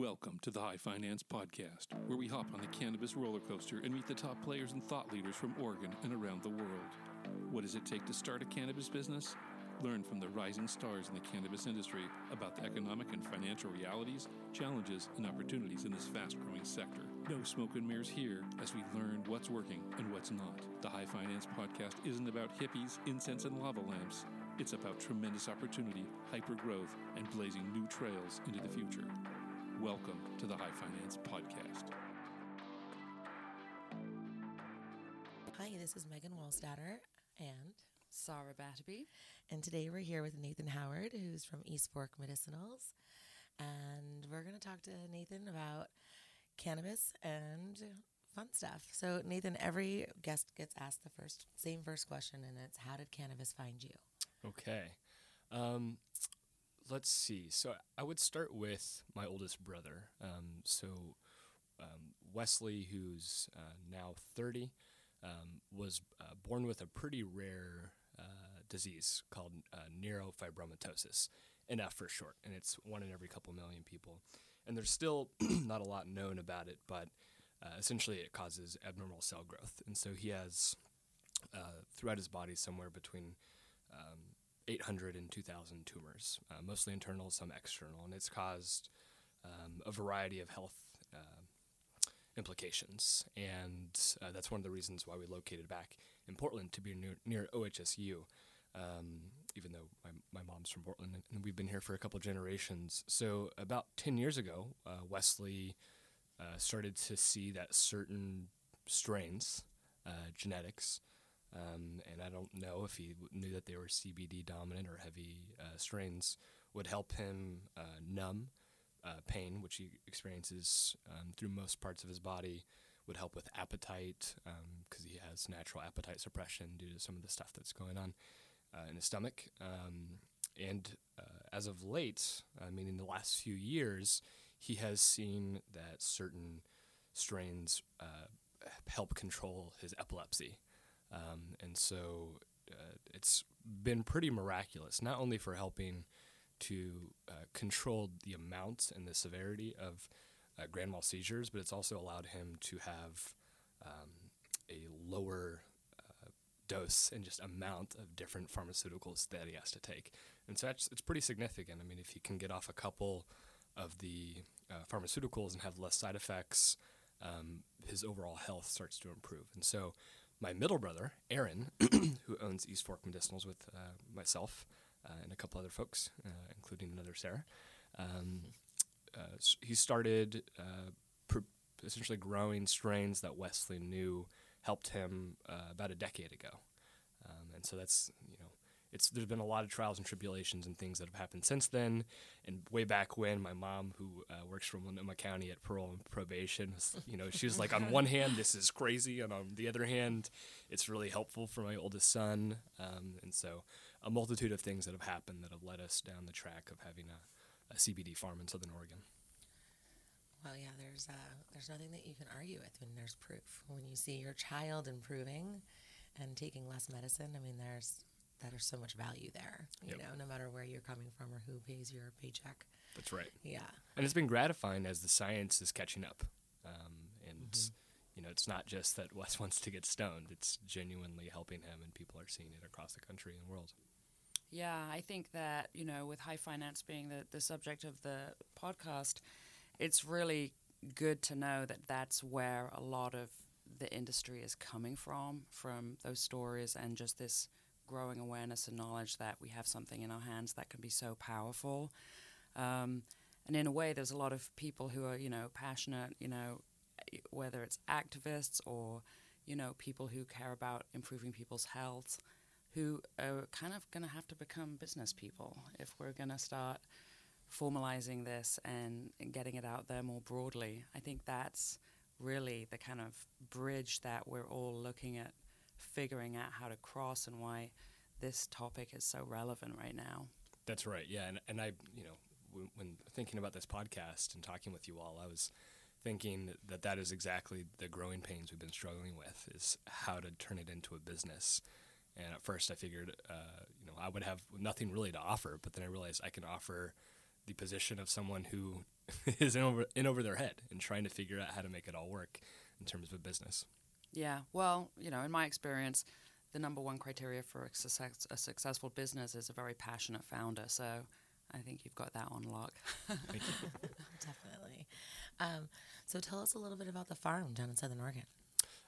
Welcome to the High Finance Podcast, where we hop on the cannabis roller coaster and meet the top players and thought leaders from Oregon and around the world. What does it take to start a cannabis business? Learn from the rising stars in the cannabis industry about the economic and financial realities, challenges, and opportunities in this fast growing sector. No smoke and mirrors here as we learn what's working and what's not. The High Finance Podcast isn't about hippies, incense, and lava lamps. It's about tremendous opportunity, hyper growth, and blazing new trails into the future. Welcome to the High Finance Podcast. Hi, this is Megan Wallstatter and Sarah Batterby. And today we're here with Nathan Howard, who's from East Fork Medicinals. And we're going to talk to Nathan about cannabis and fun stuff. So, Nathan, every guest gets asked the first same first question, and it's how did cannabis find you? Okay. Um, let's see. So I would start with my oldest brother. Um, so um, Wesley, who's uh, now 30, um, was uh, born with a pretty rare uh, disease called uh, neurofibromatosis, NF for short, and it's one in every couple million people. And there's still not a lot known about it, but uh, essentially it causes abnormal cell growth. And so he has uh, throughout his body somewhere between um, 800 and 2,000 tumors, uh, mostly internal, some external, and it's caused um, a variety of health uh, implications. And uh, that's one of the reasons why we located back in Portland to be near, near OHSU, um, even though my, my mom's from Portland and we've been here for a couple generations. So, about 10 years ago, uh, Wesley uh, started to see that certain strains, uh, genetics, um, and I don't know if he knew that they were CBD dominant or heavy uh, strains, would help him uh, numb uh, pain, which he experiences um, through most parts of his body, would help with appetite because um, he has natural appetite suppression due to some of the stuff that's going on uh, in his stomach. Um, and uh, as of late, I mean, in the last few years, he has seen that certain strains uh, help control his epilepsy. Um, and so uh, it's been pretty miraculous, not only for helping to uh, control the amount and the severity of uh, grand mal seizures, but it's also allowed him to have um, a lower uh, dose and just amount of different pharmaceuticals that he has to take. And so it's pretty significant. I mean, if he can get off a couple of the uh, pharmaceuticals and have less side effects, um, his overall health starts to improve. And so my middle brother, Aaron, who owns East Fork Medicinals with uh, myself uh, and a couple other folks, uh, including another Sarah, um, uh, he started uh, pr- essentially growing strains that Wesley knew helped him about a decade ago. Um, and so that's, you know, it's there's been a lot of trials and tribulations and things that have happened since then. And way back when, my mom, who uh, works for Multnomah County at parole and probation, you know, she was like, on one hand, this is crazy, and on the other hand, it's really helpful for my oldest son. Um, and so, a multitude of things that have happened that have led us down the track of having a, a CBD farm in Southern Oregon. Well, yeah, there's uh, there's nothing that you can argue with when there's proof. When you see your child improving and taking less medicine, I mean, there's that are so much value there. You yep. know, no matter where you're coming from or who pays your paycheck. That's right. Yeah. And it's been gratifying as the science is catching up, um, and mm-hmm. you know, it's not just that Wes wants to get stoned; it's genuinely helping him, and people are seeing it across the country and world. Yeah, I think that you know, with high finance being the the subject of the podcast, it's really good to know that that's where a lot of the industry is coming from, from those stories and just this growing awareness and knowledge that we have something in our hands that can be so powerful. Um, and in a way, there's a lot of people who are, you know, passionate, you know, whether it's activists or, you know, people who care about improving people's health, who are kind of going to have to become business people if we're going to start formalizing this and, and getting it out there more broadly. I think that's really the kind of bridge that we're all looking at figuring out how to cross and why this topic is so relevant right now. That's right. Yeah, and and I, you know, when, when thinking about this podcast and talking with you all, I was thinking that that is exactly the growing pains we've been struggling with is how to turn it into a business. And at first, I figured, uh, you know, I would have nothing really to offer, but then I realized I can offer the position of someone who is in over in over their head and trying to figure out how to make it all work in terms of a business. Yeah. Well, you know, in my experience, the number one criteria for a, success, a successful business is a very passionate founder. So I think you've got that on lock. Definitely. Um, so tell us a little bit about the farm down in Southern Oregon.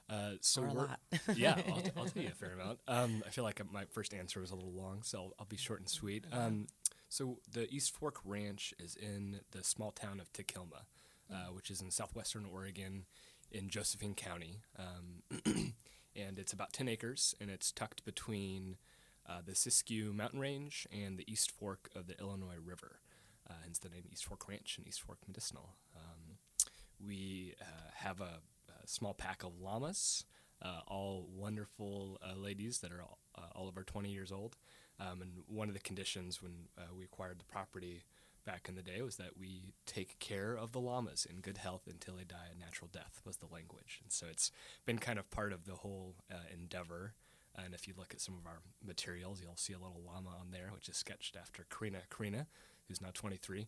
Uh, so Or a lot. yeah, I'll, t- I'll tell you a fair amount. Um, I feel like my first answer was a little long, so I'll, I'll be short and sweet. Um, so the East Fork Ranch is in the small town of Takilma, uh, which is in southwestern Oregon, in Josephine County, um, and it's about 10 acres, and it's tucked between uh, the Siskiyou Mountain Range and the East Fork of the Illinois River. Uh, hence the name East Fork Ranch and East Fork Medicinal. Um, we uh, have a, a small pack of llamas, uh, all wonderful uh, ladies that are all, uh, all over 20 years old. Um, and one of the conditions when we acquired the property back in the day was that we take care of the llamas in good health until they die a natural death was the language. And so it's been kind of part of the whole uh, endeavor. And if you look at some of our materials, you'll see a little llama on there, which is sketched after Karina Karina, who's now 23.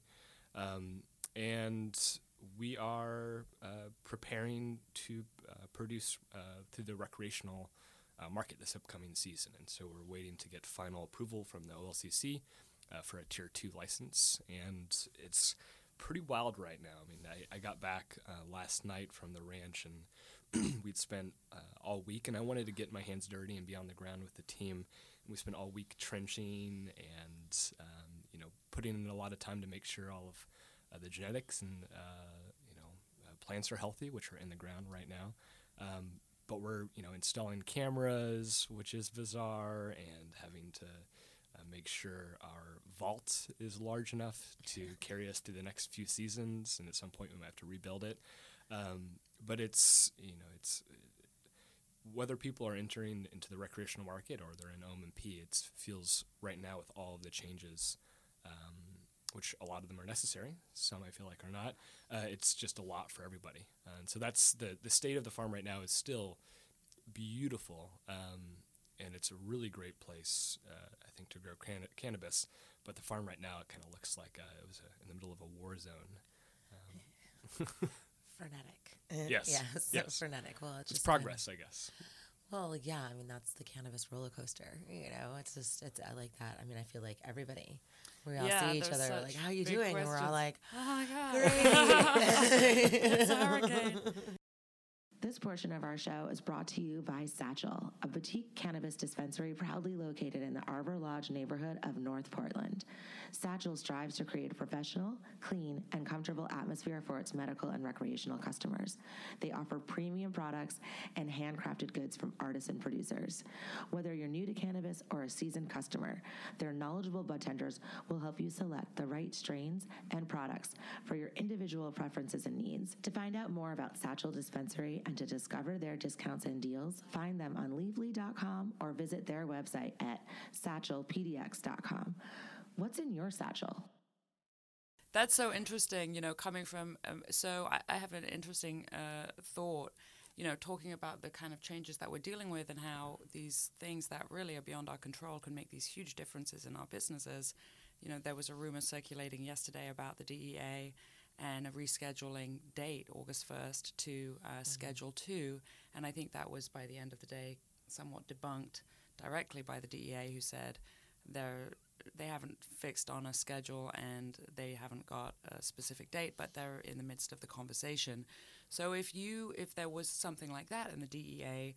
Um, and we are uh, preparing to uh, produce uh, through the recreational uh, market this upcoming season. And so we're waiting to get final approval from the OLCC uh, for a tier two license. And it's pretty wild right now. I mean, I, I got back uh, last night from the ranch and we'd spent uh, all week, and I wanted to get my hands dirty and be on the ground with the team. And we spent all week trenching and um, you know putting in a lot of time to make sure all of uh, the genetics and uh, you know uh, plants are healthy, which are in the ground right now. Um, but we're you know installing cameras, which is bizarre, and having to make sure our vault is large enough to carry us through the next few seasons, and at some point we might have to rebuild it. Um, but it's you know it's whether people are entering into the recreational market or they're in OMMP, it feels right now with all of the changes, um, which a lot of them are necessary. Some I feel like are not. Uh, it's just a lot for everybody, and so that's the the state of the farm right now is still beautiful, um, and it's a really great place uh, I think to grow can- cannabis. But the farm right now it kind of looks like uh, it was uh in the middle of a war zone. Frenetic. Yes, Yeah, yes. frenetic. Well, it's It's just kind of- progress, I guess. well, yeah. I mean, that's the cannabis roller coaster. You know, it's just it's I like that. I mean, I feel like everybody. We all Yeah, see each other. We're like, such how you big doing? And we're all like, Oh my God. great. it's a hurricane. This portion of our show is brought to you by Satchel, a boutique cannabis dispensary proudly located in the Arbor Lodge neighborhood of North Portland. Satchel strives to create a professional, clean, and comfortable atmosphere for its medical and recreational customers. They offer premium products and handcrafted goods from artisan producers. Whether you're new to cannabis or a seasoned customer, their knowledgeable budtenders will help you select the right strains and products for your individual preferences and needs. To find out more about Satchel Dispensary and to discover their discounts and deals, find them on leafly.com or visit their website at satchelpdx.com. What's in your satchel? That's so interesting, you know, coming from. Um, so I, I have an interesting uh, thought, you know, talking about the kind of changes that we're dealing with and how these things that really are beyond our control can make these huge differences in our businesses. You know, there was a rumor circulating yesterday about the DEA and a rescheduling date, August 1st, to uh, Schedule 2. And I think that was, by the end of the day, somewhat debunked directly by the DEA, who said they're they haven't fixed on a schedule and they haven't got a specific date, but they're in the midst of the conversation. So if you if there was something like that and the DEA,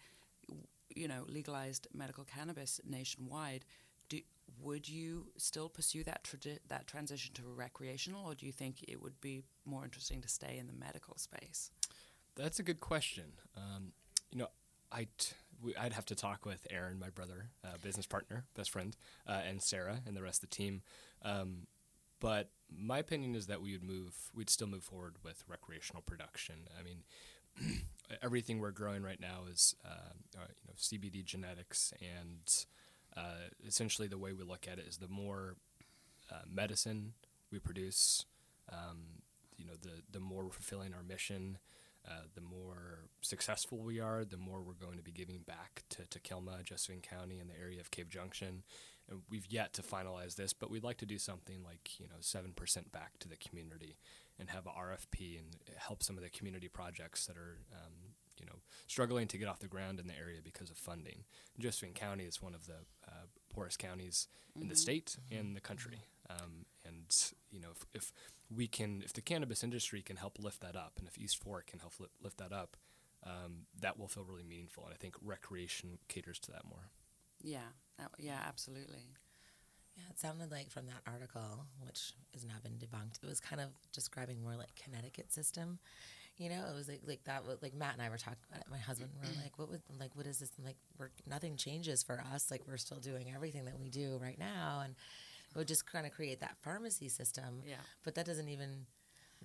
you know, legalized medical cannabis nationwide, would you still pursue that that transition to recreational, or do you think it would be more interesting to stay in the medical space? That's a good question. Um, you know, I t- we, I'd have to talk with Aaron, my brother, uh, business partner, best friend, uh, and Sarah and the rest of the team. Um, but my opinion is that we would move, we'd still move forward with recreational production. I mean, everything we're growing right now is, uh, uh, you know, CBD genetics, and uh, essentially the way we look at it is the more uh, medicine we produce, um, you know, the the more we're fulfilling our mission, uh, the more successful we are, the more we're going to be giving back to, Takilma, Josephine County, and the area of Cave Junction. and we've yet to finalize this, but we'd like to do something like you know seven percent back to the community, and have a RFP and help some of the community projects that are um, you know struggling to get off the ground in the area because of funding. Josephine County is one of the poorest counties in the state and the country, um, and you know if, if we can, if the cannabis industry can help lift that up, and if East Fork can help li- lift that up, um, that will feel really meaningful. And I think recreation caters to that more. Yeah, that, yeah, absolutely. Yeah, it sounded like from that article, which has now been debunked, it was kind of describing more like Connecticut system. You know, it was like like that. was- Like Matt and I were talking about it. My husband were mm-hmm. like, "What would like what is this?" Like, we're nothing changes for us. Like we're still doing everything that we do right now, and it would just kind of create that pharmacy system. Yeah. But that doesn't even.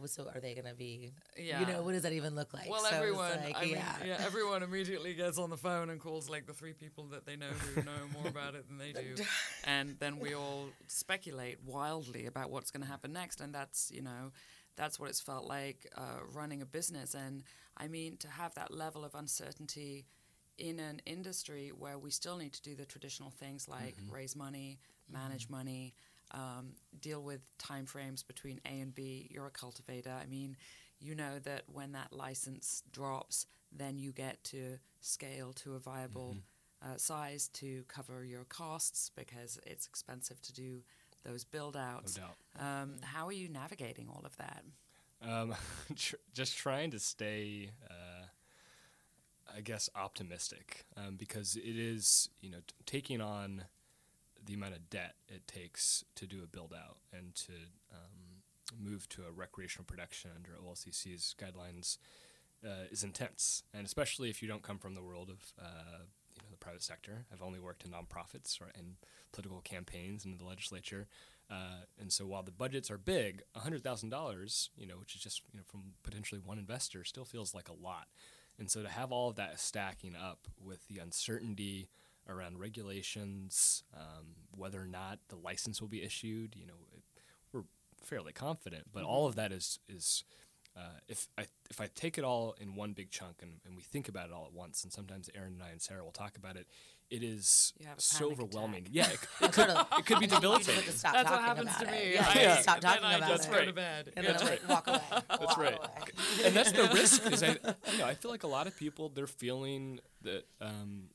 So are they going to be? yeah. You know, what does that even look like? Well, So everyone, like, I mean, yeah. yeah, everyone immediately gets on the phone and calls like the three people that they know who know more about it than they do, and then we all speculate wildly about what's going to happen next, and that's you know, that's what it's felt like uh, running a business, and I mean to have that level of uncertainty in an industry where we still need to do the traditional things like raise money, manage money, um, deal with timeframes between A and B. You're a cultivator. I mean, you know that when that license drops, then you get to scale to a viable uh, size to cover your costs because it's expensive to do those build outs. doubt. Um, how are you navigating all of that? Um, tr- just trying to stay, uh, I guess, optimistic um, because it is, you know, t- taking on the amount of debt it takes to do a build out and to um, move to a recreational production under OLCC's guidelines uh, is intense, and especially if you don't come from the world of uh, you know the private sector. I've only worked in nonprofits or in political campaigns and in the legislature, uh, and so while the budgets are big, hundred thousand dollars, you know, which is just you know from potentially one investor, still feels like a lot. And so to have all of that stacking up with the uncertainty around regulations, um, whether or not the license will be issued, you know, it, we're fairly confident, but all of that is is uh, if I if I take it all in one big chunk and, and we think about it all at once, and sometimes Aaron and I and Sarah will talk about it, it is You have a so overwhelming. attack. Yeah, it, it could it could be debilitating. have to stop That's what happens to me. Yeah, I- you Yeah. just stop talking about just it. go right. to bed. And Yeah. then like, walk away. That's walk right. away. and that's the risk. Is I, you know, I feel like a lot of people they're feeling that um,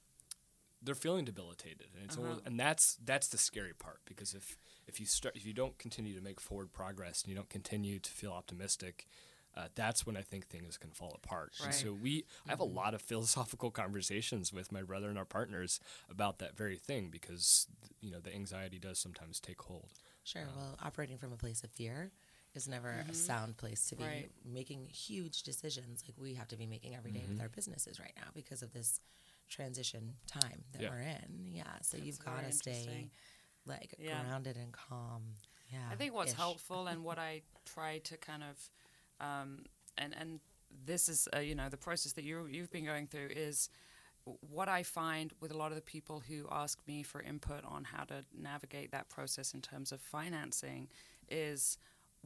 they're feeling debilitated, and it's Uh-huh. almost, and that's that's the scary part because if if you start if you don't continue to make forward progress and you don't continue to feel optimistic. Uh, that's when I think things can fall apart. And Right. so we, I have a mm-hmm. lot of philosophical conversations with my brother and our partners about that very thing because you know the anxiety does sometimes take hold. Sure. Um, well, operating from a place of fear is never a mm-hmm. sound place to be Right. making huge decisions like we have to be making every day with mm-hmm. our businesses right now because of this transition time that Yeah. we're in. Yeah. So you've got to stay like Yeah. grounded and calm. Yeah. I think what's ish. helpful and what I try to kind of, um, and and this is uh, you know the process that you you've been going through is what I find with a lot of the people who ask me for input on how to navigate that process in terms of financing is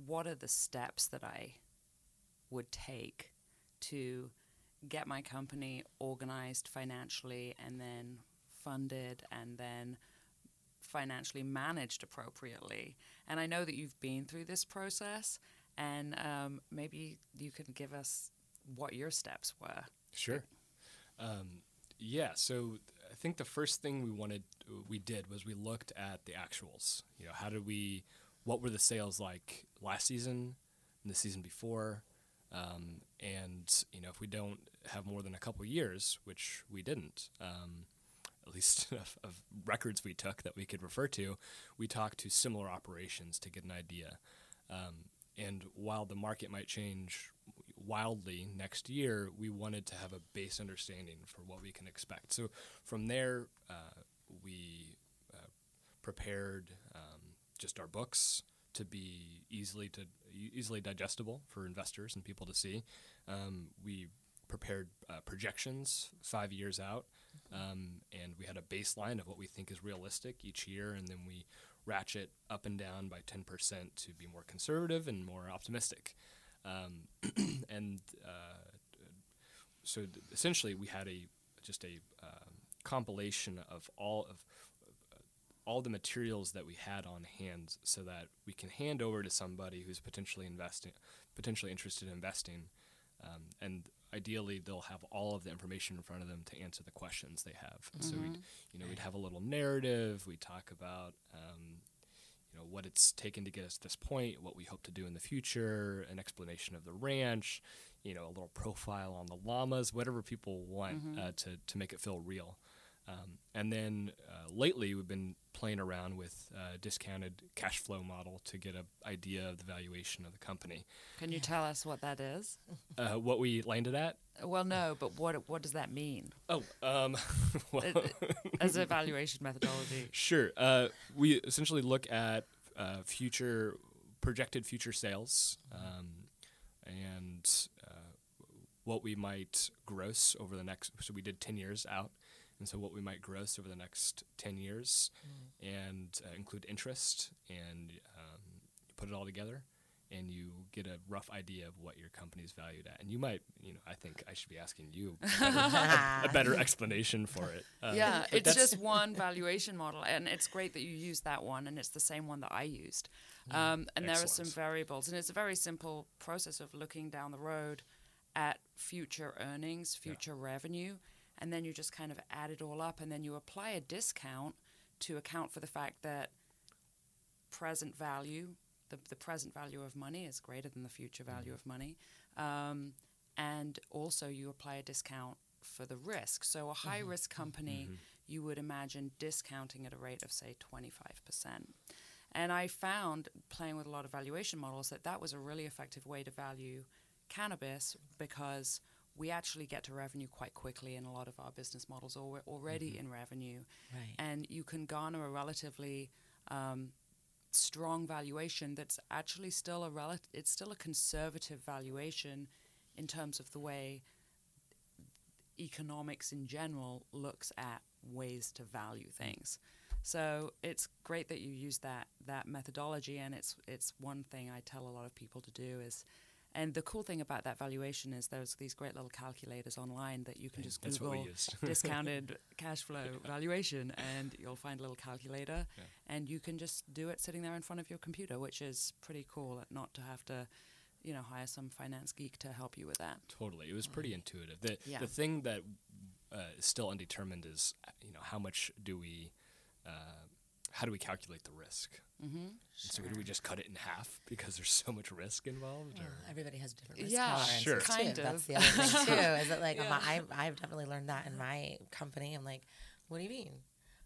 what are the steps that I would take to get my company organized financially and then funded and then financially managed appropriately. And I know that you've been through this process, and um, maybe you can give us what your steps were. Sure. Um, yeah. So I think the first thing we wanted, we did was we looked at the actuals. You know, how did we, what were the sales like last season and the season before? Um, and you know, if we don't have more than a couple years, which we didn't, um, at least of, of records we took that we could refer to, we talked to similar operations to get an idea. Um, and while the market might change wildly next year, we wanted to have a base understanding for what we can expect. So from there, uh, we uh, prepared um, just our books to be easily to easily digestible for investors and people to see. Um, we prepared uh, projections five years out, um, and we had a baseline of what we think is realistic each year, and then we ratchet up and down by 10% to be more conservative and more optimistic. Um, and uh, so th- essentially, we had a just a um compilation of all of all the materials that we had on hand so that we can hand over to somebody who's potentially investing, potentially interested in investing, um, and ideally they'll have all of the information in front of them to answer the questions they have. And So we'd, you know, we'd have a little narrative. We talk about. Um, you know what it's taken to get us to this point, what we hope to do in the future, an explanation of the ranch, you know, a little profile on the llamas, whatever people want uh, to to make it feel real. Um, and then uh, lately, we've been playing around with uh, discounted cash flow model to get an idea of the valuation of the company. Can you tell us what that is? Uh, what we landed at? Well, no, but what what does that mean Oh, um, well, as a valuation methodology? Sure. Uh, we essentially look at uh, future projected future sales um, and uh, what we might gross over the next. So we did ten years out, and so what we might gross over the next ten years, and uh, include interest, and um, you put it all together. And you get a rough idea of what your company's valued at, and you might, you know, I think I should be asking you a better, a better explanation for it. Uh, yeah, it's that's- just one valuation model, and it's great that you used that one, and it's the same one that I used. Um, and there are some variables, and it's a very simple process of looking down the road at future earnings, future revenue, and then you just kind of add it all up, and then you apply a discount to account for the fact that present value, the, the present value of money is greater than the future mm-hmm. value of money. Um, and also you apply a discount for the risk. So a high mm-hmm. risk company, mm-hmm. you would imagine discounting at a rate of say 25%. And I found playing with a lot of valuation models that that was a really effective way to value cannabis because we actually get to revenue quite quickly in a lot of our business models, or we're already in revenue Right. and you can garner a relatively um, strong valuation that's actually still a rel- it's still a conservative valuation in terms of the way economics in general looks at ways to value things. So it's great that you use that that methodology, and it's it's one thing I tell a lot of people to do is. And the cool thing about that valuation is there's these great little calculators online that you can just That's Google discounted cash flow valuation, and you'll find a little calculator, Yeah. and you can just do it sitting there in front of your computer, which is pretty cool. Not to have to, you know, hire some finance geek to help you with that. Totally, it was pretty intuitive. The Yeah. the thing that uh, is still undetermined is uh, you know how much do we, uh, how do we calculate the risk? Mm-hmm. So do we just cut it in half because there's so much risk involved? Well, Or? everybody has different risk Yeah, tolerances Sure. too. kind That's the other thing too. Is it like Yeah. I've, I've definitely learned that in my company. I'm like, what do you mean?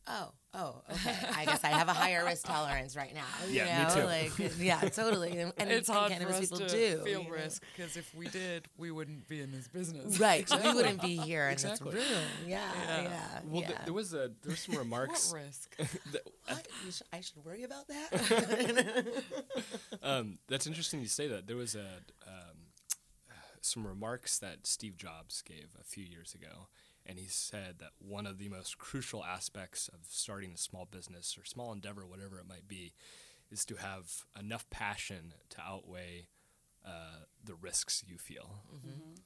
Oh, oh, okay. I guess I have a higher risk tolerance right now. you Yeah, me too. Like, yeah, totally. And, and, it's and hard for cannabis us people to do feel you know? risk because if we did, we wouldn't be in this business. Right, we wouldn't be here in Exactly. this room. Yeah, Yeah. yeah, Well, yeah. th- there was a there were some What remarks. risk? that- what? You sh- I should worry about that? um, that's interesting you say that. There was a um, some remarks that Steve Jobs gave a few years ago, and he said that one of the most crucial aspects of starting a small business or small endeavor, whatever it might be, is to have enough passion to outweigh uh, the risks you feel.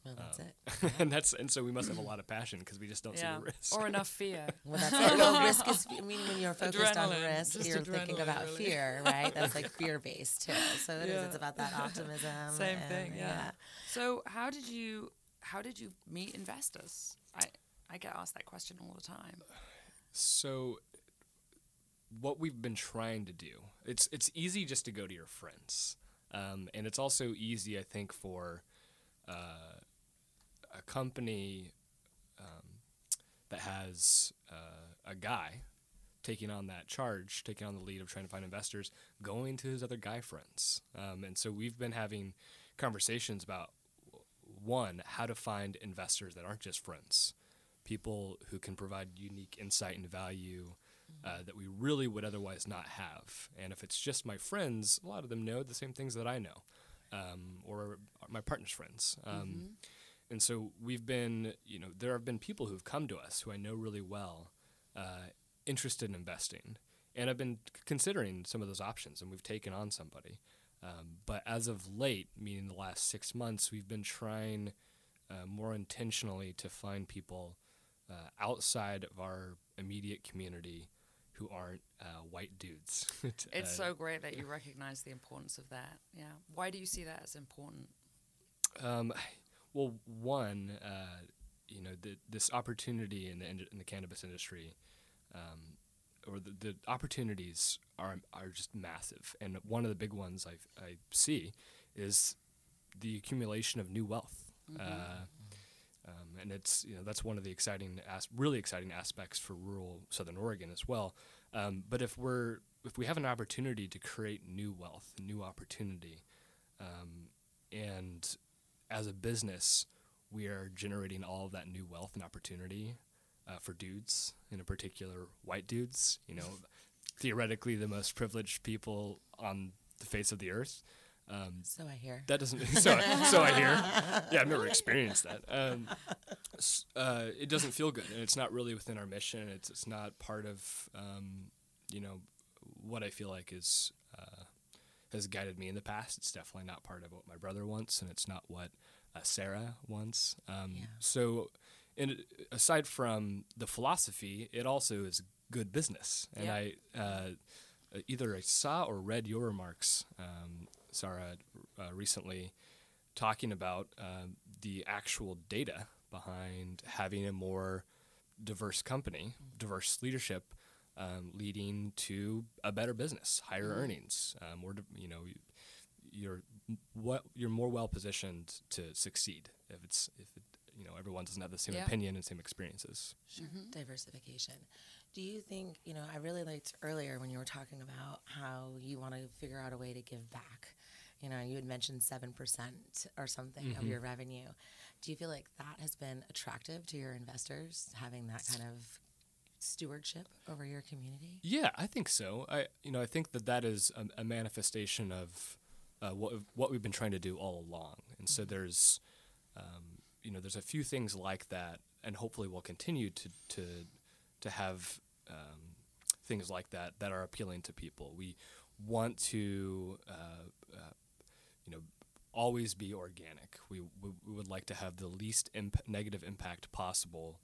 well, that's Um, it. and that's and so we must have a lot of passion because we just don't yeah, see the risk. or enough fear. Well, that's it. Well, risk is. I mean, when you're focused on Adrenaline, risk, just you're thinking about really. fear, right? That's like fear based too. So it is. Yeah. It's about that optimism. Same and, thing, yeah. So how did you how did you meet investors? I I get asked that question all the time. So what we've been trying to do, it's it's easy just to go to your friends. Um, and it's also easy, I think, for uh, a company um, that has uh, a guy taking on that charge, taking on the lead of trying to find investors, going to his other guy friends. Um, and so we've been having conversations about one, how to find investors that aren't just friends, people who can provide unique insight and value uh, that we really would otherwise not have. And if it's just my friends, a lot of them know the same things that I know, um, or my partner's friends. Um, And so we've been, you know, there have been people who've come to us who I know really well, uh, interested in investing, and I've been c- considering some of those options, and we've taken on somebody. Um, but as of late, meaning the last six months, we've been trying uh, more intentionally to find people uh, outside of our immediate community who aren't uh, white dudes. It's Uh, so great that you recognize the importance of that. Yeah. Why do you see that as important? Um, well, one, uh, you know, the, this opportunity in the in the cannabis industry, um, or the, the opportunities are are just massive, and one of the big ones I I see is the accumulation of new wealth. Uh, um, and it's you know that's one of the exciting as- really exciting aspects for rural Southern Oregon as well. Um, but if we're if we have an opportunity to create new wealth, new opportunity, um, and as a business, we are generating all of that new wealth and opportunity uh, for dudes, in particular white dudes. You know, theoretically the most privileged people on the face of the earth. Um, So I hear. that doesn't. So, so I hear. Yeah, I've never experienced that. Um, uh, it doesn't feel good, and it's not really within our mission. It's it's not part of um, you know what I feel like is uh, has guided me in the past. It's definitely not part of what my brother wants, and it's not what uh, Sarah wants. Um, Yeah. So, in, aside from the philosophy, it also is good business, and Yeah. I. Uh, either I saw or read your remarks, um, Sarah, uh, recently, talking about um, the actual data behind having a more diverse company, diverse leadership, um, leading to a better business, higher earnings, um, more, you know, you- you're what you're more well positioned to succeed if it's if it, you know everyone doesn't have the same Yeah. opinion and same experiences. Sure. Diversification. Do you think, you know, I really liked earlier when you were talking about how you want to figure out a way to give back. You know, you had mentioned 7% or something of your revenue. Do you feel like that has been attractive to your investors, having that kind of stewardship over your community? Yeah, I think so. I you know I think that that is a, a manifestation of uh, what what we've been trying to do all along, and so there's um, you know there's a few things like that, and hopefully we'll continue to to to have um, things like that that are appealing to people. We want to uh, uh, you know always be organic. We, we we would like to have the least imp- negative impact possible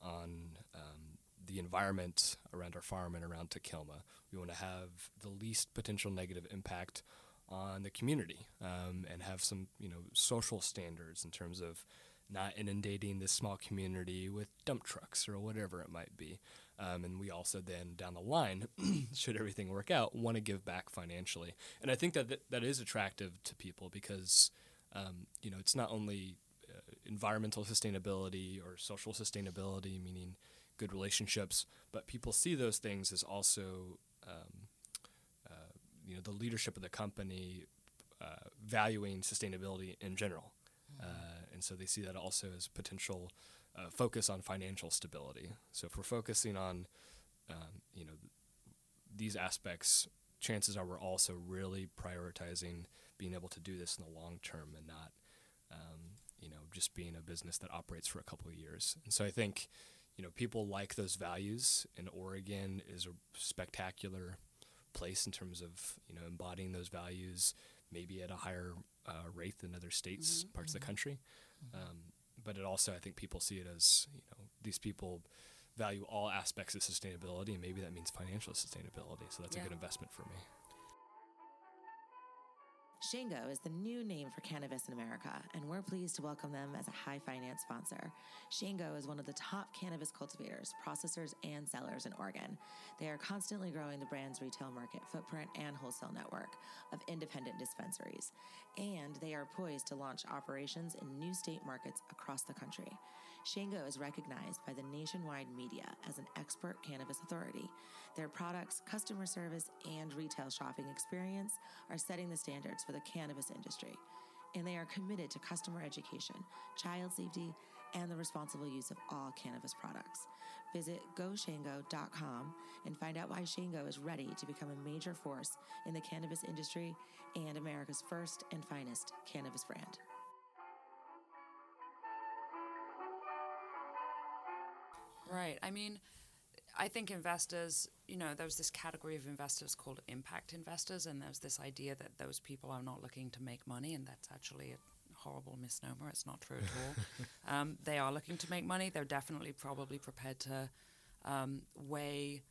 on um, the environment around our farm and around Takilma. We want to have the least potential negative impact on the community um, and have some you know social standards in terms of not inundating this small community with dump trucks or whatever it might be. Um, and we also then down the line, should everything work out, want to give back financially. And I think that that, that is attractive to people because um, you know it's not only uh, environmental sustainability or social sustainability, meaning good relationships, but people see those things as also um, uh, you know the leadership of the company uh, valuing sustainability in general, uh, and so they see that also as potential uh, focus on financial stability. So if we're focusing on um, you know these aspects, chances are we're also really prioritizing being able to do this in the long term and not um, you know just being a business that operates for a couple of years. And so I think you know people like those values, and Oregon is a spectacular place in terms of you know embodying those values, maybe at a higher uh, rate than other states, parts of the country. Um, but it also, I think, people see it as you know these people value all aspects of sustainability, and maybe that means financial sustainability. So that's Yeah. a good investment for me. Shango is the new name for cannabis in America, and we're pleased to welcome them as a high finance sponsor. Shango is one of the top cannabis cultivators, processors, and sellers in Oregon. They are constantly growing the brand's retail market footprint and wholesale network of independent dispensaries, and they are poised to launch operations in new state markets across the country. Shango is recognized by the nationwide media as an expert cannabis authority. Their products, customer service, and retail shopping experience are setting the standards for the cannabis industry. And they are committed to customer education, child safety, and the responsible use of all cannabis products. Visit goshango.com and find out why Shango is ready to become a major force in the cannabis industry and America's first and finest cannabis brand. Right. I mean, I think investors, you know, there's this category of investors called impact investors, and there's this idea that those people are not looking to make money, and that's actually a horrible misnomer. It's not true at all. um, they are looking to make money. They're definitely probably prepared to um, weigh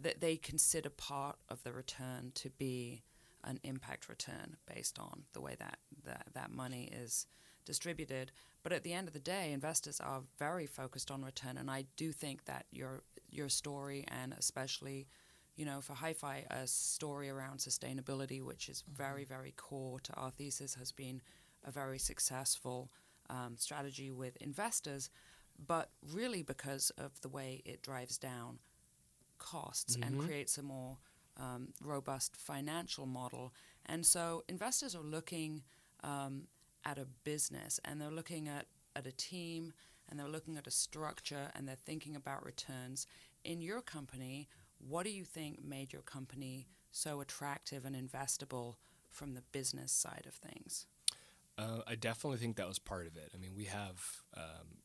that they consider part of the return to be an impact return based on the way that that, that money is distributed. But at the end of the day, investors are very focused on return, and I do think that your your story and especially you know, for Hi-Fi, a story around sustainability, which is very, very core to our thesis, has been a very successful um, strategy with investors, but really because of the way it drives down costs and creates a more um, robust financial model. And so investors are looking um, at a business and they're looking at, at a team and they're looking at a structure and they're thinking about returns. In your company, what do you think made your company so attractive and investable from the business side of things? Uh, I definitely think that was part of it. I mean, we have um,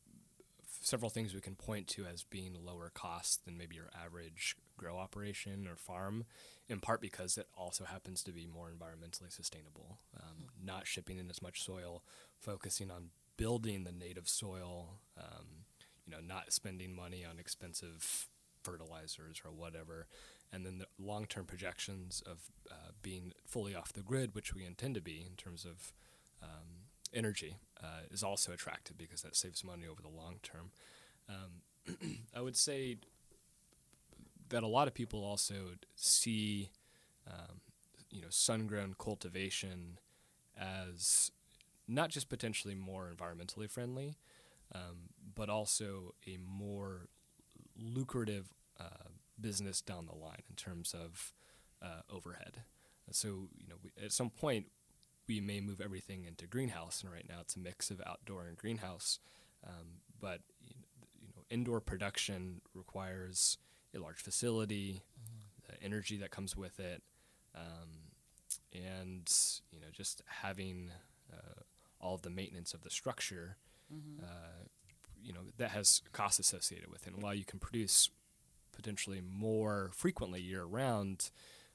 several things we can point to as being lower cost than maybe your average grow operation or farm, in part because it also happens to be more environmentally sustainable. Um, Not shipping in as much soil, focusing on building the native soil, um, you know, not spending money on expensive fertilizers or whatever. And then the long term projections of uh, being fully off the grid, which we intend to be in terms of um, energy, uh, is also attractive because that saves money over the long term. Um, I would say that a lot of people also see, um, you know, sun-grown cultivation as not just potentially more environmentally friendly, um, but also a more lucrative uh, business down the line in terms of uh, overhead. So, you know, we, at some point, we may move everything into greenhouse, and right now it's a mix of outdoor and greenhouse. Um, but you know, indoor production requires a large facility, the energy that comes with it, um, and you know, just having uh, all of the maintenance of the structure. Uh, you know that has costs associated with it. And while you can produce potentially more frequently year round,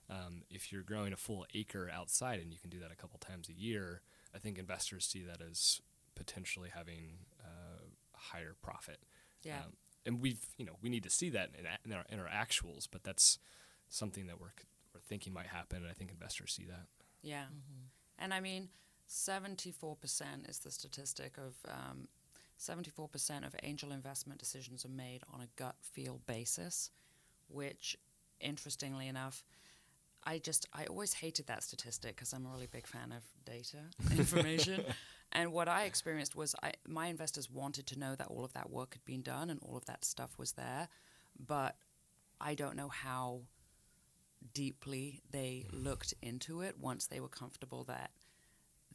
um, if you're growing a full acre outside and you can do that a couple times a year, I think investors see that as potentially having uh, higher profit. Yeah. Um, and we've you know we need to see that in, in, our, in our actuals, but that's something that we're we're thinking might happen, and I think investors see that. Yeah. And I mean, 74% is the statistic of um, 74% of angel investment decisions are made on a gut feel basis, which, interestingly enough, I just, I always hated that statistic because I'm a really big fan of data information. and what I experienced was I, my investors wanted to know that all of that work had been done and all of that stuff was there. But I don't know how deeply they mm. looked into it once they were comfortable that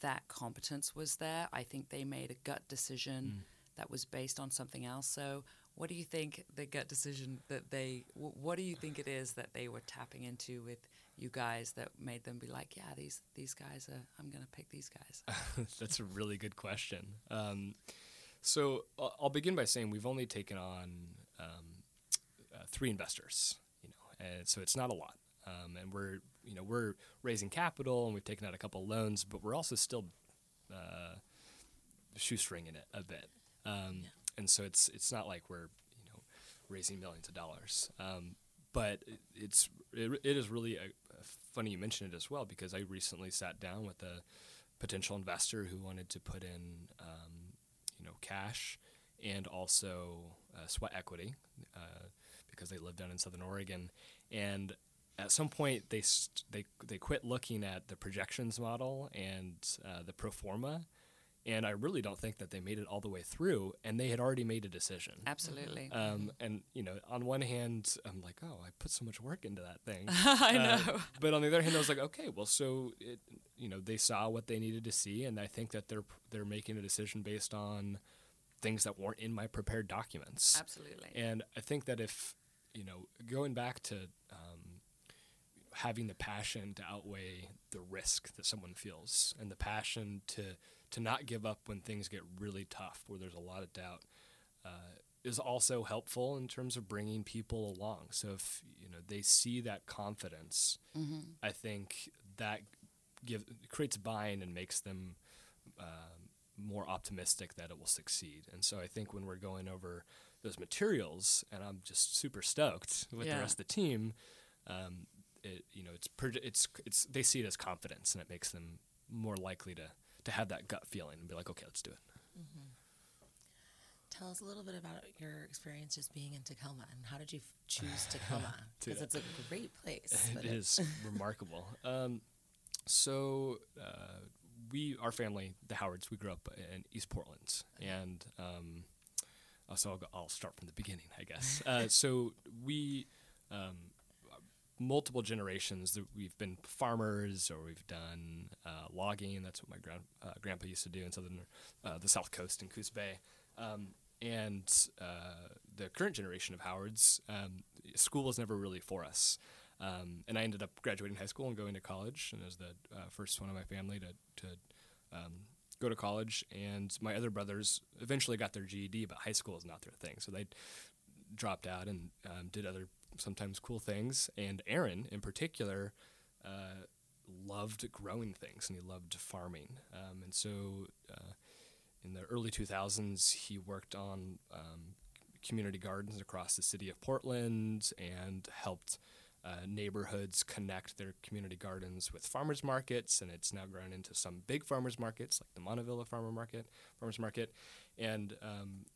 that competence was there. I think they made a gut decision mm. that was based on something else. So, what do you think the gut decision that they, wh- what do you think it is that they were tapping into with you guys that made them be like, yeah, these these guys are, I'm gonna pick these guys. That's a really good question. Um, so I'll, I'll begin by saying we've only taken on um, uh, three investors, you know, and so it's not a lot. Um, and we're, you know, we're raising capital and we've taken out a couple loans, but we're also still uh, shoestringing it a bit. Um, And so it's it's not like we're, you know, raising millions of dollars. Um, but it's it, it is really a, a funny you mention it as well because I recently sat down with a potential investor who wanted to put in um, you know cash and also uh, sweat equity uh, because they live down in Southern Oregon. And at some point they st- they they quit looking at the projections model and uh, the pro forma and I really don't think that they made it all the way through and they had already made a decision Absolutely. um, and you know, on one hand, I'm like, oh, I put so much work into that thing. I Uh, know. but on the other hand, I was like, okay, well, so it, you know, they saw what they needed to see, and I think that they're they're making a decision based on things that weren't in my prepared documents. Absolutely. And I think that if you know, going back to um, having the passion to outweigh the risk that someone feels, and the passion to to not give up when things get really tough, where there's a lot of doubt, uh, is also helpful in terms of bringing people along. So if you know they see that confidence, I think that give creates buy-in and makes them um, more optimistic that it will succeed. And so I think when we're going over those materials, and I'm just super stoked with Yeah. the rest of the team, um, it you know it's it's it's they see it as confidence, and it makes them more likely to to have that gut feeling and be like, okay, let's do it. Tell us a little bit about your experience just being in Takilma and how did you f- choose Takilma? Because it's a great place. it is remarkable. Um, so uh, we, our family, the Howards, we grew up in East Portland, and um, uh, so I'll, go, I'll start from the beginning, I guess. Uh, so we, um, multiple generations that we've been farmers or we've done uh, logging. That's what my grand, uh, grandpa used to do in southern, uh, the South Coast in Coos Bay. Um, and uh, the current generation of Howards, um, school was never really for us. Um, and I ended up graduating high school and going to college, and as the uh, first one of my family to, to um, go to college. And my other brothers eventually got their GED, but high school is not their thing, so they dropped out and um, did other sometimes cool things. And Aaron, in particular, uh, loved growing things and he loved farming. Um, and so, uh, in the early 2000s, he worked on um, community gardens across the city of Portland and helped uh, neighborhoods connect their community gardens with farmers markets. And it's now grown into some big farmers markets, like the Montavilla Farmer Market, Farmers Market. And um,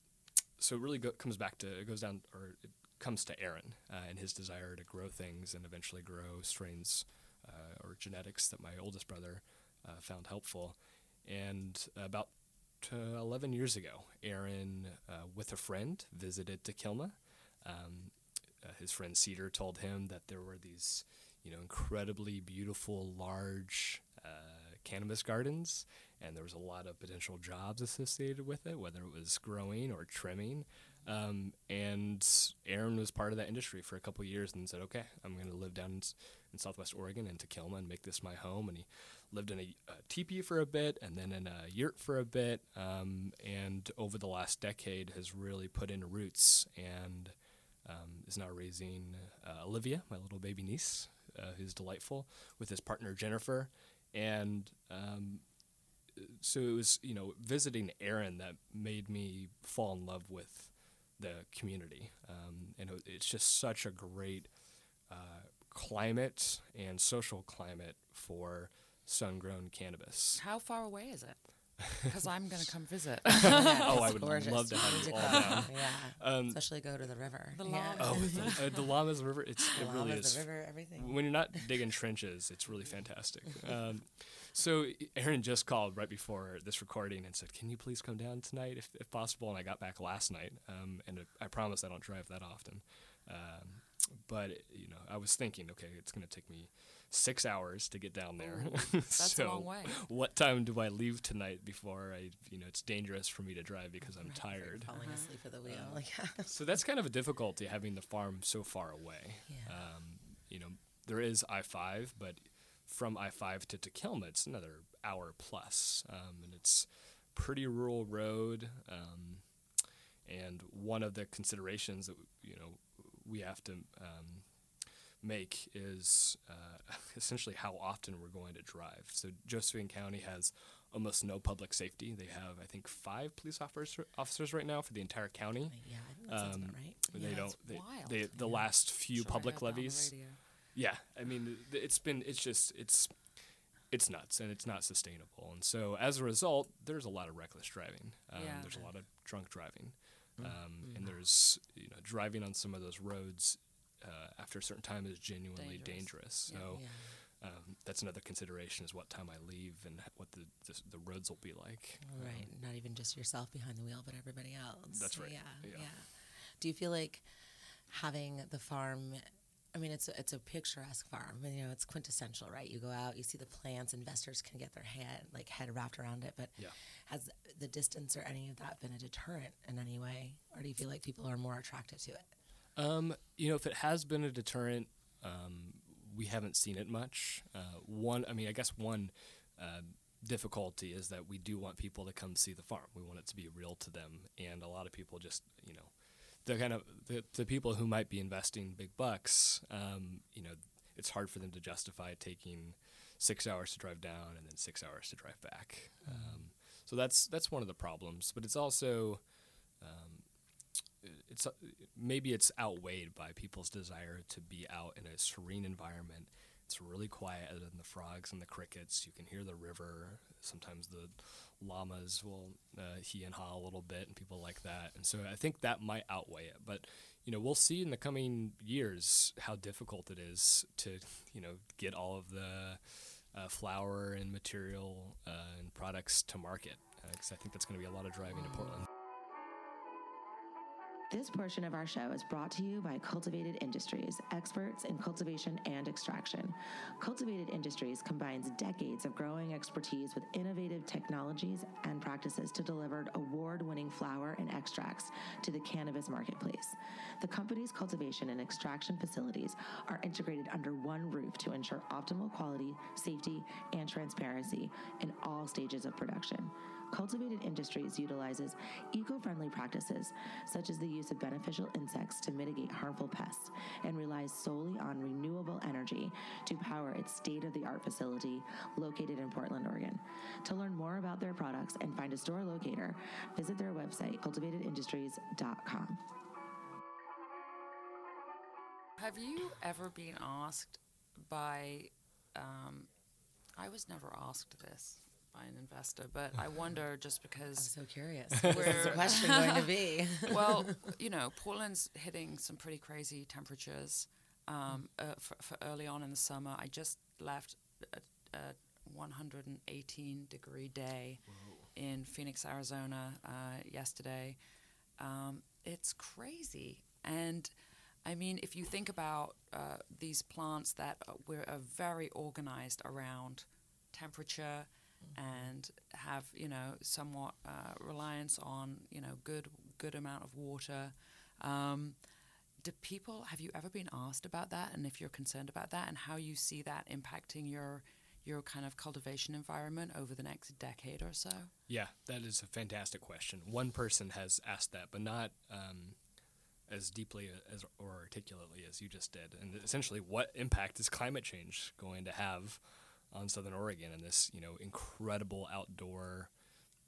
so it really go- comes back to it goes down or it comes to Aaron uh, and his desire to grow things and eventually grow strains uh, or genetics that my oldest brother uh, found helpful. And about t- 11 years ago, Aaron, with a friend, visited Takilma. Um, uh, his friend Cedar told him that there were these, you know, incredibly beautiful, large cannabis gardens, and there was a lot of potential jobs associated with it, whether it was growing or trimming. Um, and Aaron was part of that industry for a couple years and said, okay, I'm going to live down in, in Southwest Oregon in Takilma and make this my home. And he lived in a, a teepee for a bit and then in a yurt for a bit. Um, and over the last decade has really put in roots and um, is now raising uh, Olivia, my little baby niece, uh, who's delightful, with his partner Jennifer. And um, so it was, you know, visiting Aaron that made me fall in love with the community. Um, and it's just such a great uh, climate and social climate for sun grown cannabis. How far away is it? Because I'm going to come visit. Oh, I would gorgeous. love to have you to all go. down. Yeah. Um, Especially go to the river. The yeah. llama. Oh, the, uh, the Llamas River, it's, The it really is the river, everything. when you're not digging trenches, it's really fantastic. Um, so Aaron just called right before this recording and said, "Can you please come down tonight, if, if possible?" And I got back last night, um, and I promise I don't drive that often. Um, but you know, I was thinking, okay, it's going to take me six hours to get down there. That's so a long way. what time do I leave tonight before I, you know, it's dangerous for me to drive because I'm Right, tired. Falling asleep at the wheel. Uh, like, So that's kind of a difficulty having the farm so far away. Yeah. Um, you know, there is I five, but from I five to Takilma, it's another hour plus, um, and it's pretty rural road. Um, and one of the considerations that you know we have to um, make is uh, essentially how often we're going to drive. So Josephine County has almost no public safety. They have, I think, five police officer, officers right now for the entire county. yeah, I think that sounds Um, about right. They Yeah, don't. They, wild. they the last few Sure, public heard on the levies. Radio. Yeah, I mean, it's been. It's just. It's. It's nuts and it's not sustainable. And so as a result, there's a lot of reckless driving. Um, Yeah. There's a lot of drunk driving, um, and there's you know driving on some of those roads uh, after a certain time is genuinely dangerous. Dangerous. Yeah. So Yeah. um, that's another consideration is what time I leave and what the the, the roads will be like. Right. Not even just yourself behind the wheel, but everybody else. That's right. Yeah, Yeah. yeah. Do you feel like having the farm? I mean, it's a, it's a picturesque farm. You know, it's quintessential, right? You go out, you see the plants. Investors can get their head like head wrapped around it. But Yeah. has the distance or any of that been a deterrent in any way, or do you feel like people are more attracted to it? Um, you know, if it has been a deterrent, um, we haven't seen it much. Uh, one, I mean, I guess one uh, difficulty is that we do want people to come see the farm. We want it to be real to them, and a lot of people just, you know, the kind of the, the people who might be investing big bucks, um, you know, it's hard for them to justify taking six hours to drive down and then six hours to drive back. Um, so that's that's one of the problems, but it's also um, it's uh, maybe it's outweighed by people's desire to be out in a serene environment. It's really quiet other than the frogs and the crickets. You can hear the river. Sometimes the llamas will uh, and ha a little bit, and people like that. And so I think that might outweigh it. But you know, we'll see in the coming years how difficult it is to you know get all of the uh, flower and material uh, and products to market. Because I think that's going to be a lot of driving to Portland. This portion of our show is brought to you by Cultivated Industries, experts in cultivation and extraction. Cultivated Industries combines decades of growing expertise with innovative technologies and practices to deliver award winning flower and extracts to the cannabis marketplace. The company's cultivation and extraction facilities are integrated under one roof to ensure optimal quality, safety, and transparency in all stages of production. Cultivated Industries utilizes eco friendly practices, such as the use of beneficial insects to mitigate harmful pests, and relies solely on renewable energy to power its state of the art facility located in Portland, Oregon. To learn more about their products and find a store locator, visit their website, cultivatedindustries.com. Have you ever been asked by? Um, I was never asked this by an investor, but I wonder just I'm because. so curious. What is the question going to be? well, you know, Portland's hitting some pretty crazy temperatures um, uh, for, for early on in the summer. I just left a, a 118 degree day in Phoenix, Arizona uh, yesterday. Um, it's crazy. And I mean, if you think about uh, these plants that uh, we're are very organized around temperature and have you know somewhat uh, reliance on you know good good amount of water. Um, do people have you ever been asked about that, and if you're concerned about that, and how you see that impacting your your kind of cultivation environment over the next decade or so? Yeah, that is a fantastic question. One person has asked that, but not um, as deeply as or articulately as you just did. And essentially, what impact is climate change going to have on Southern Oregon and this, you know, incredible outdoor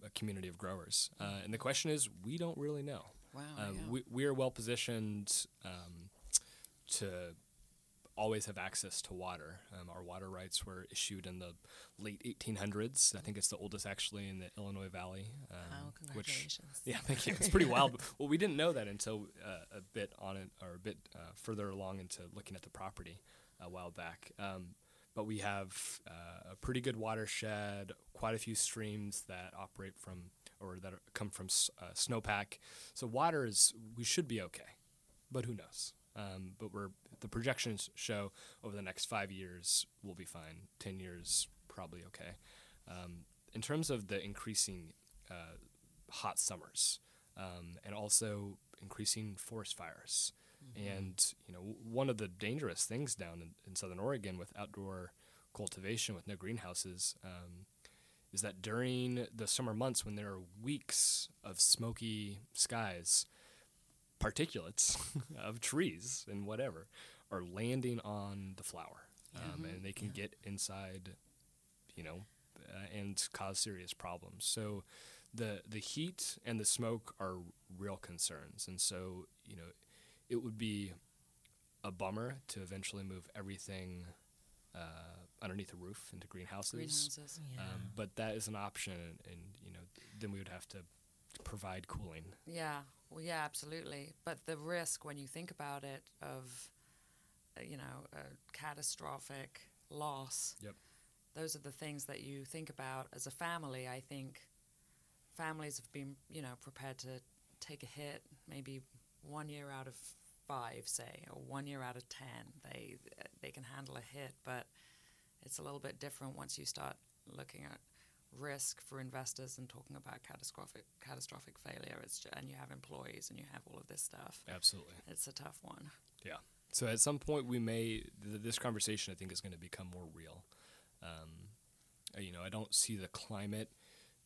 uh, community of growers? Uh, and the question is, we don't really know. Wow, Um, yeah. we, we are well positioned um, to always have access to water. Um, our water rights were issued in the late 1800s. I think it's the oldest actually in the Illinois Valley. Um, Oh, which- congratulations. yeah, thank you. It's pretty wild. Well, we didn't know that until uh, a bit on it, or a bit uh, further along into looking at the property a while back. Um, but we have uh, a pretty good watershed, quite a few streams that operate from or that come from uh, snowpack. So water is we should be okay, but who knows? Um, but we're the projections show over the next five years we'll be fine. Ten years probably okay. Um, in terms of the increasing uh, hot summers um, and also increasing forest fires. And you know, w- one of the dangerous things down in, in Southern Oregon with outdoor cultivation with no greenhouses um, is that during the summer months when there are weeks of smoky skies, particulates of trees and whatever are landing on the flower, um, and they can get inside, you know, uh, and cause serious problems. So, the the heat and the smoke are real concerns, and so you know, it would be a bummer to eventually move everything uh, underneath the roof into greenhouses. Greenhouses. Yeah. Um, but that is an option, and you know, then we would have to provide cooling. Yeah, well, yeah, absolutely. But the risk, when you think about it, of uh, you know a catastrophic loss. Yep. Those are the things that you think about as a family. I think families have been, you know, prepared to take a hit, maybe one year out of five, say, or one year out of ten. They they can handle a hit, but it's a little bit different once you start looking at risk for investors and talking about catastrophic catastrophic failure. It's ju- and you have employees and you have all of this stuff. Absolutely. It's a tough one. Yeah. So at some point, we may th- this conversation I think is going to become more real. Um, you know, I don't see the climate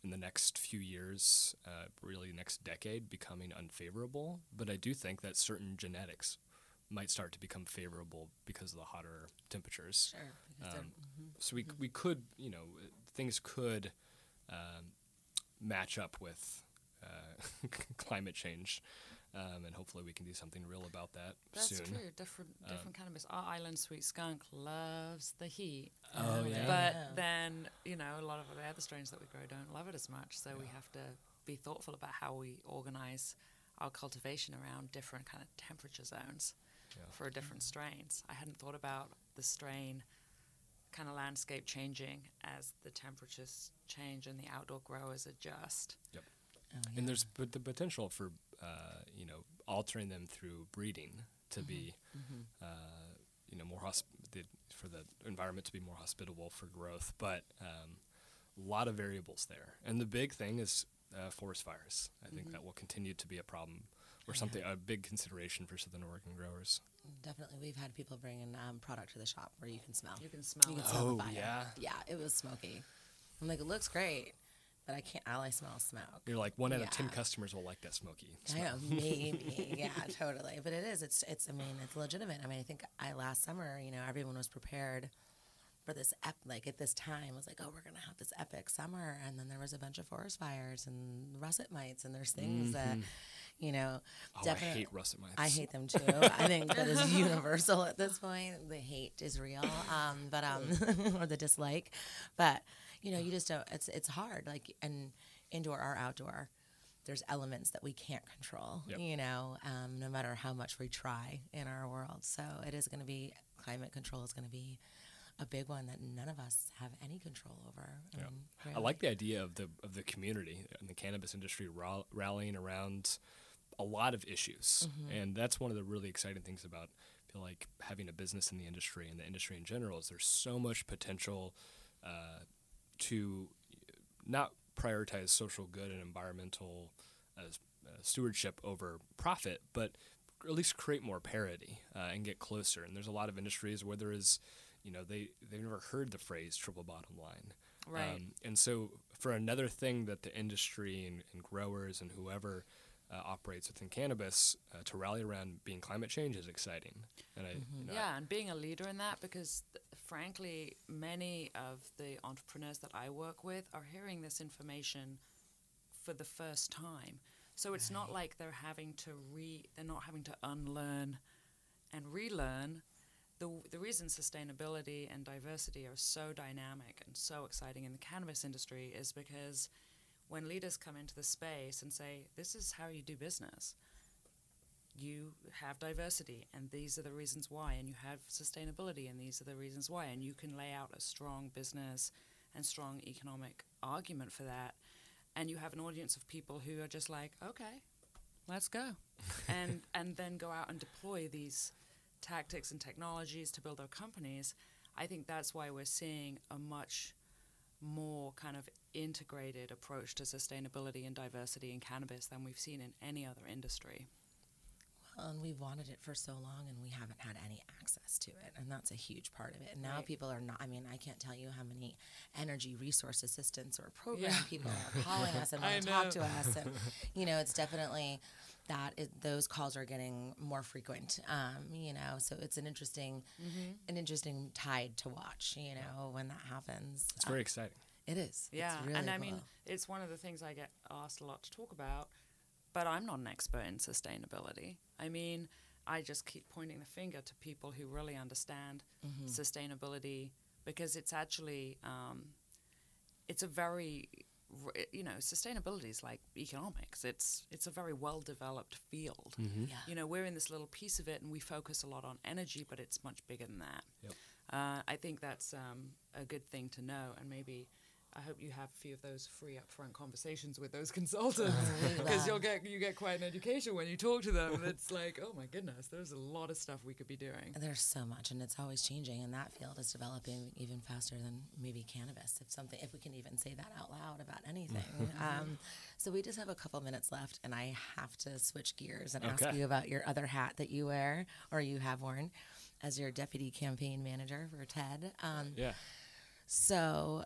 in the next few years, uh, really next decade, becoming unfavorable. But I do think that certain genetics might start to become favorable because of the hotter temperatures. Sure. because they're- Um, So we we could you know uh, things could um, match up with uh, climate change. um, and hopefully we can do something real about that That's soon. true. Different different cannabis. Our island sweet skunk loves the heat. Oh yeah. But Yeah. Then, you know, a lot of the other strains that we grow don't love it as much. So we have to be thoughtful about how we organize our cultivation around different kind of temperature zones Yeah. for different strains. I hadn't thought about the strain kind of landscape changing as the temperatures change and the outdoor growers adjust. Oh, And there's but the potential for uh, you know altering them through breeding to be Mm-hmm. uh, you know more hosp- the, for the environment to be more hospitable for growth, but um, a lot of variables there. And the big thing is uh, forest fires. I Mm-hmm. think that will continue to be a problem or something a big consideration for Southern Oregon growers. Definitely, we've had people bring in um, product to the shop where you can smell. You can smell You can smell Oh, the fire. yeah? yeah, it was smoky. I'm like, it looks great, but I can't. All I smell is smoke. You're like one out of ten customers will like that smoky. I smell. know, maybe, yeah, totally. But it is. It's. It's. I mean, it's legitimate. I mean, I think I last summer, you know, everyone was prepared for this. Ep- like at this time, was like, oh, we're gonna have this epic summer, and then there was a bunch of forest fires and russet mites, and there's things that, you know, Oh, I definitely. hate russet mites. I hate them too. I think that is universal at this point. The hate is real, um, but um, or the dislike, but you know, you just don't. It's it's hard. Like and indoor or outdoor, there's elements that we can't control. Yep. You know, um, no matter how much we try in our world. So it is going to be climate control is going to be a big one that none of us have any control over. I, Yeah. mean, I like the idea of the of the community and the cannabis industry ra- rallying around a lot of issues, Mm-hmm. and that's one of the really exciting things about I feel like having a business in the industry and the industry in general is there's so much potential uh, to not prioritize social good and environmental uh, uh, stewardship over profit, but at least create more parity uh, and get closer. And there's a lot of industries where there is, you know, they they've never heard the phrase triple bottom line. Right. Um, and so for another thing that the industry and, and growers and whoever uh, operates within cannabis uh, to rally around being climate change is exciting. And I, you know, I- Yeah, and being a leader in that because, th- frankly, many of the entrepreneurs that I work with are hearing this information for the first time. So it's not like they're having to re, they're not having to unlearn and relearn. The, the reason sustainability and diversity are so dynamic and so exciting in the cannabis industry is because when leaders come into the space and say, this is how you do business, you have diversity and these are the reasons why and you have sustainability and these are the reasons why and you can lay out a strong business and strong economic argument for that and you have an audience of people who are just like okay let's go. And and then go out and deploy these tactics and technologies to build their companies. I think that's why we're seeing a much more kind of integrated approach to sustainability and diversity in cannabis than we've seen in any other industry and we've wanted it for so long, and we haven't had any access to it, and that's a huge part of it. And now Right. people are not. I mean, I can't tell you how many energy resource assistants or program Yeah. people are calling us and want to talk to us, and you know, it's definitely that is, those calls are getting more frequent. Um, you know, so it's an interesting, Mm-hmm. an interesting tide to watch. You know, when that happens, it's very exciting. it is. Yeah, it's really and I mean, it's one of the things I get asked a lot to talk about, but I'm not an expert in sustainability. I mean, I just keep pointing the finger to people who really understand Mm-hmm. sustainability because it's actually, um, it's a very, you know, sustainability is like economics. It's it's a very well developed field. Mm-hmm. Yeah. You know, we're in this little piece of it, and we focus a lot on energy, but it's much bigger than that. Yep. Uh, I think that's um, a good thing to know, and maybe I hope you have a few of those free upfront conversations with those consultants because you'll get you get quite an education when you talk to them. It's like, oh my goodness, there's a lot of stuff we could be doing. There's so much, and it's always changing, and that field is developing even faster than maybe cannabis. If something, if we can even say that out loud about anything. um, so we just have a couple minutes left, and I have to switch gears and ask you about your other hat that you wear or you have worn as your deputy campaign manager for TED. Um, Yeah. so.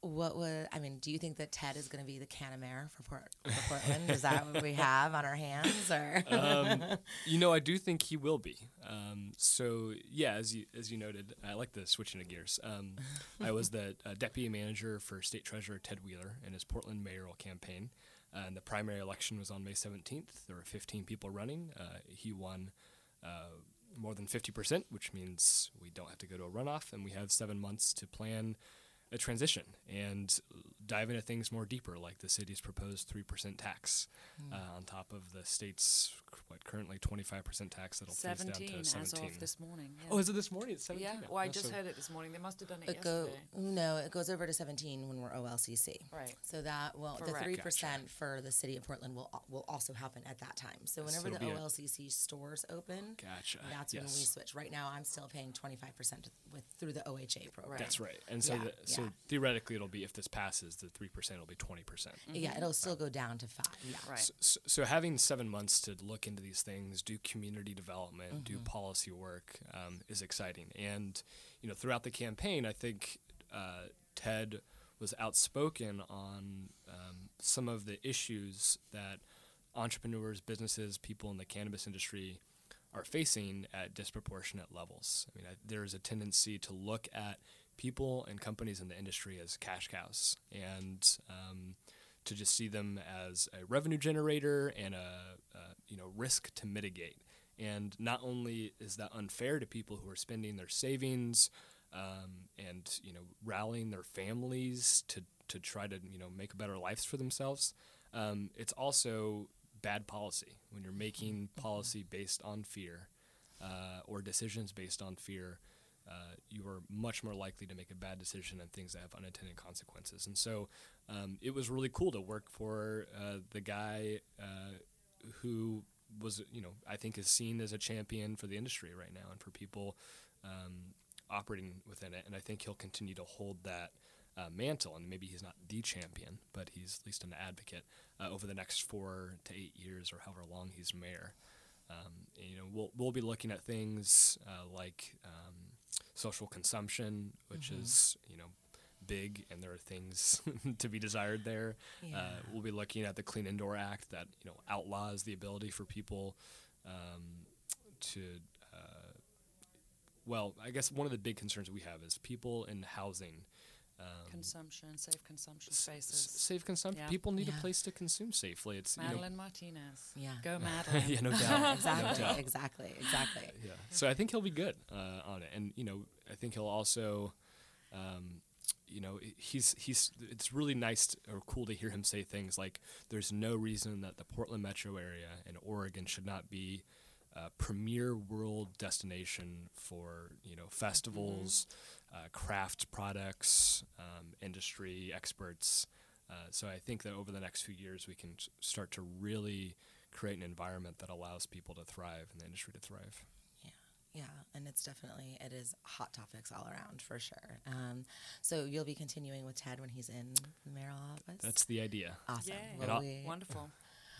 What would I mean? Do you think that Ted is going to be the Canamair for, Port, for Portland? is that what we have on our hands, or um, you know, I do think he will be. Um, so yeah, as you as you noted, I like the switching of gears. Um, I was the uh, deputy manager for State Treasurer Ted Wheeler in his Portland mayoral campaign. Uh, and the primary election was on May 17th. There were 15 people running. Uh, he won uh, more than 50%, which means we don't have to go to a runoff, and we have seven months to plan a transition and dive into things more deeper, like the city's proposed 3% tax Hmm. uh, on top of the state's what currently 25% tax that'll phase down to 17 to as 17. of this morning. Yeah. Oh, is it this morning? It's 17 yeah. now. Well, I Oh, just so- heard it this morning. They must have done it, It go yesterday. no, it goes over to 17 when we're OLCC. Right. So that well, the three percent for the city of Portland will will also happen at that time. So whenever it'll the be a- OLCC stores open, Gotcha. that's when we switch. Right now, I'm still paying 25 percent with through the OHA program. Right. That's right. And so, Yeah, the, so yeah. theoretically, it'll be if this passes, the three percent will be twenty percent. Yeah, it'll still go down to five. Yeah. Mm-hmm. Right. So, so having seven months to look into these things, do community development, Mm-hmm. do policy work um, is exciting. And you know, throughout the campaign, I think uh, Ted was outspoken on um, some of the issues that entrepreneurs, businesses, people in the cannabis industry are facing at disproportionate levels. I mean, I, there is a tendency to look at people and companies in the industry as cash cows and um, to just see them as a revenue generator and a, a you know risk to mitigate. And not only is that unfair to people who are spending their savings um, and you know rallying their families to to try to you know make better lives for themselves, um, it's also bad policy when you're making policy based on fear uh, or decisions based on fear. Uh, you are much more likely to make a bad decision and things that have unintended consequences. And so, um, it was really cool to work for uh, the guy uh, who was, you know, I think is seen as a champion for the industry right now and for people um, operating within it. And I think he'll continue to hold that uh, mantle. And maybe he's not the champion, but he's at least an advocate uh, over the next four to eight years or however long he's mayor. Um, and, you know, we'll we'll be looking at things uh, like um, social consumption, which is you know big, and there are things to be desired there. Uh, we'll be looking at the Clean Indoor Act that you know outlaws the ability for people um, to. Uh, well, I guess one of the big concerns we have is people in housing. Um, Consumption, safe consumption s- s- spaces. safe consumption. Yeah. People need Yeah. a place to consume safely. It's you know, Martinez. Yeah. Go Madeline. yeah, no doubt. no Exactly. doubt. exactly. Exactly. Yeah. So I think he'll be good uh, on it, and you know, I think he'll also, um, you know, he's he's. It's really nice to, or cool to hear him say things like, "There's no reason that the Portland metro area and Oregon should not be." A premier world destination for you know festivals, uh, craft products, um, industry experts. Uh, so I think that over the next few years we can s- start to really create an environment that allows people to thrive and the industry to thrive. Yeah, yeah, and it's definitely it is hot topics all around for sure. Um, so you'll be continuing with Ted when he's in the mayoral office. That's the idea. awesome. Yay. Well, we, Wonderful.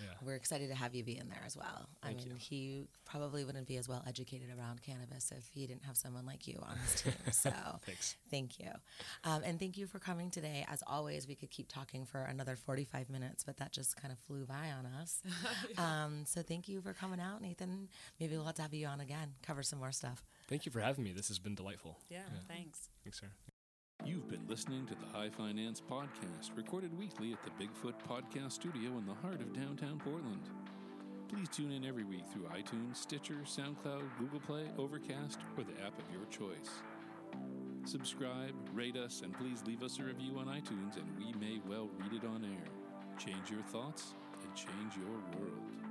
Yeah. we're excited to have you be in there as well. I mean, you. he probably wouldn't be as well educated around cannabis if he didn't have someone like you on his team. So Thanks. thank you, um, and thank you for coming today. As always, we could keep talking for another forty-five minutes, but that just kind of flew by on us. um, so thank you for coming out, Nathan. Maybe we'll have to have you on again, cover some more stuff. Thank you for having me. This has been delightful. Yeah, thanks. Thanks, sir. You've been listening to the High Finance Podcast, recorded weekly at the Bigfoot Podcast Studio in the heart of downtown Portland. Please tune in every week through iTunes, Stitcher, SoundCloud, Google Play, Overcast, or the app of your choice. Subscribe, rate us, and please leave us a review on iTunes, and we may well read it on air. Change your thoughts and change your world.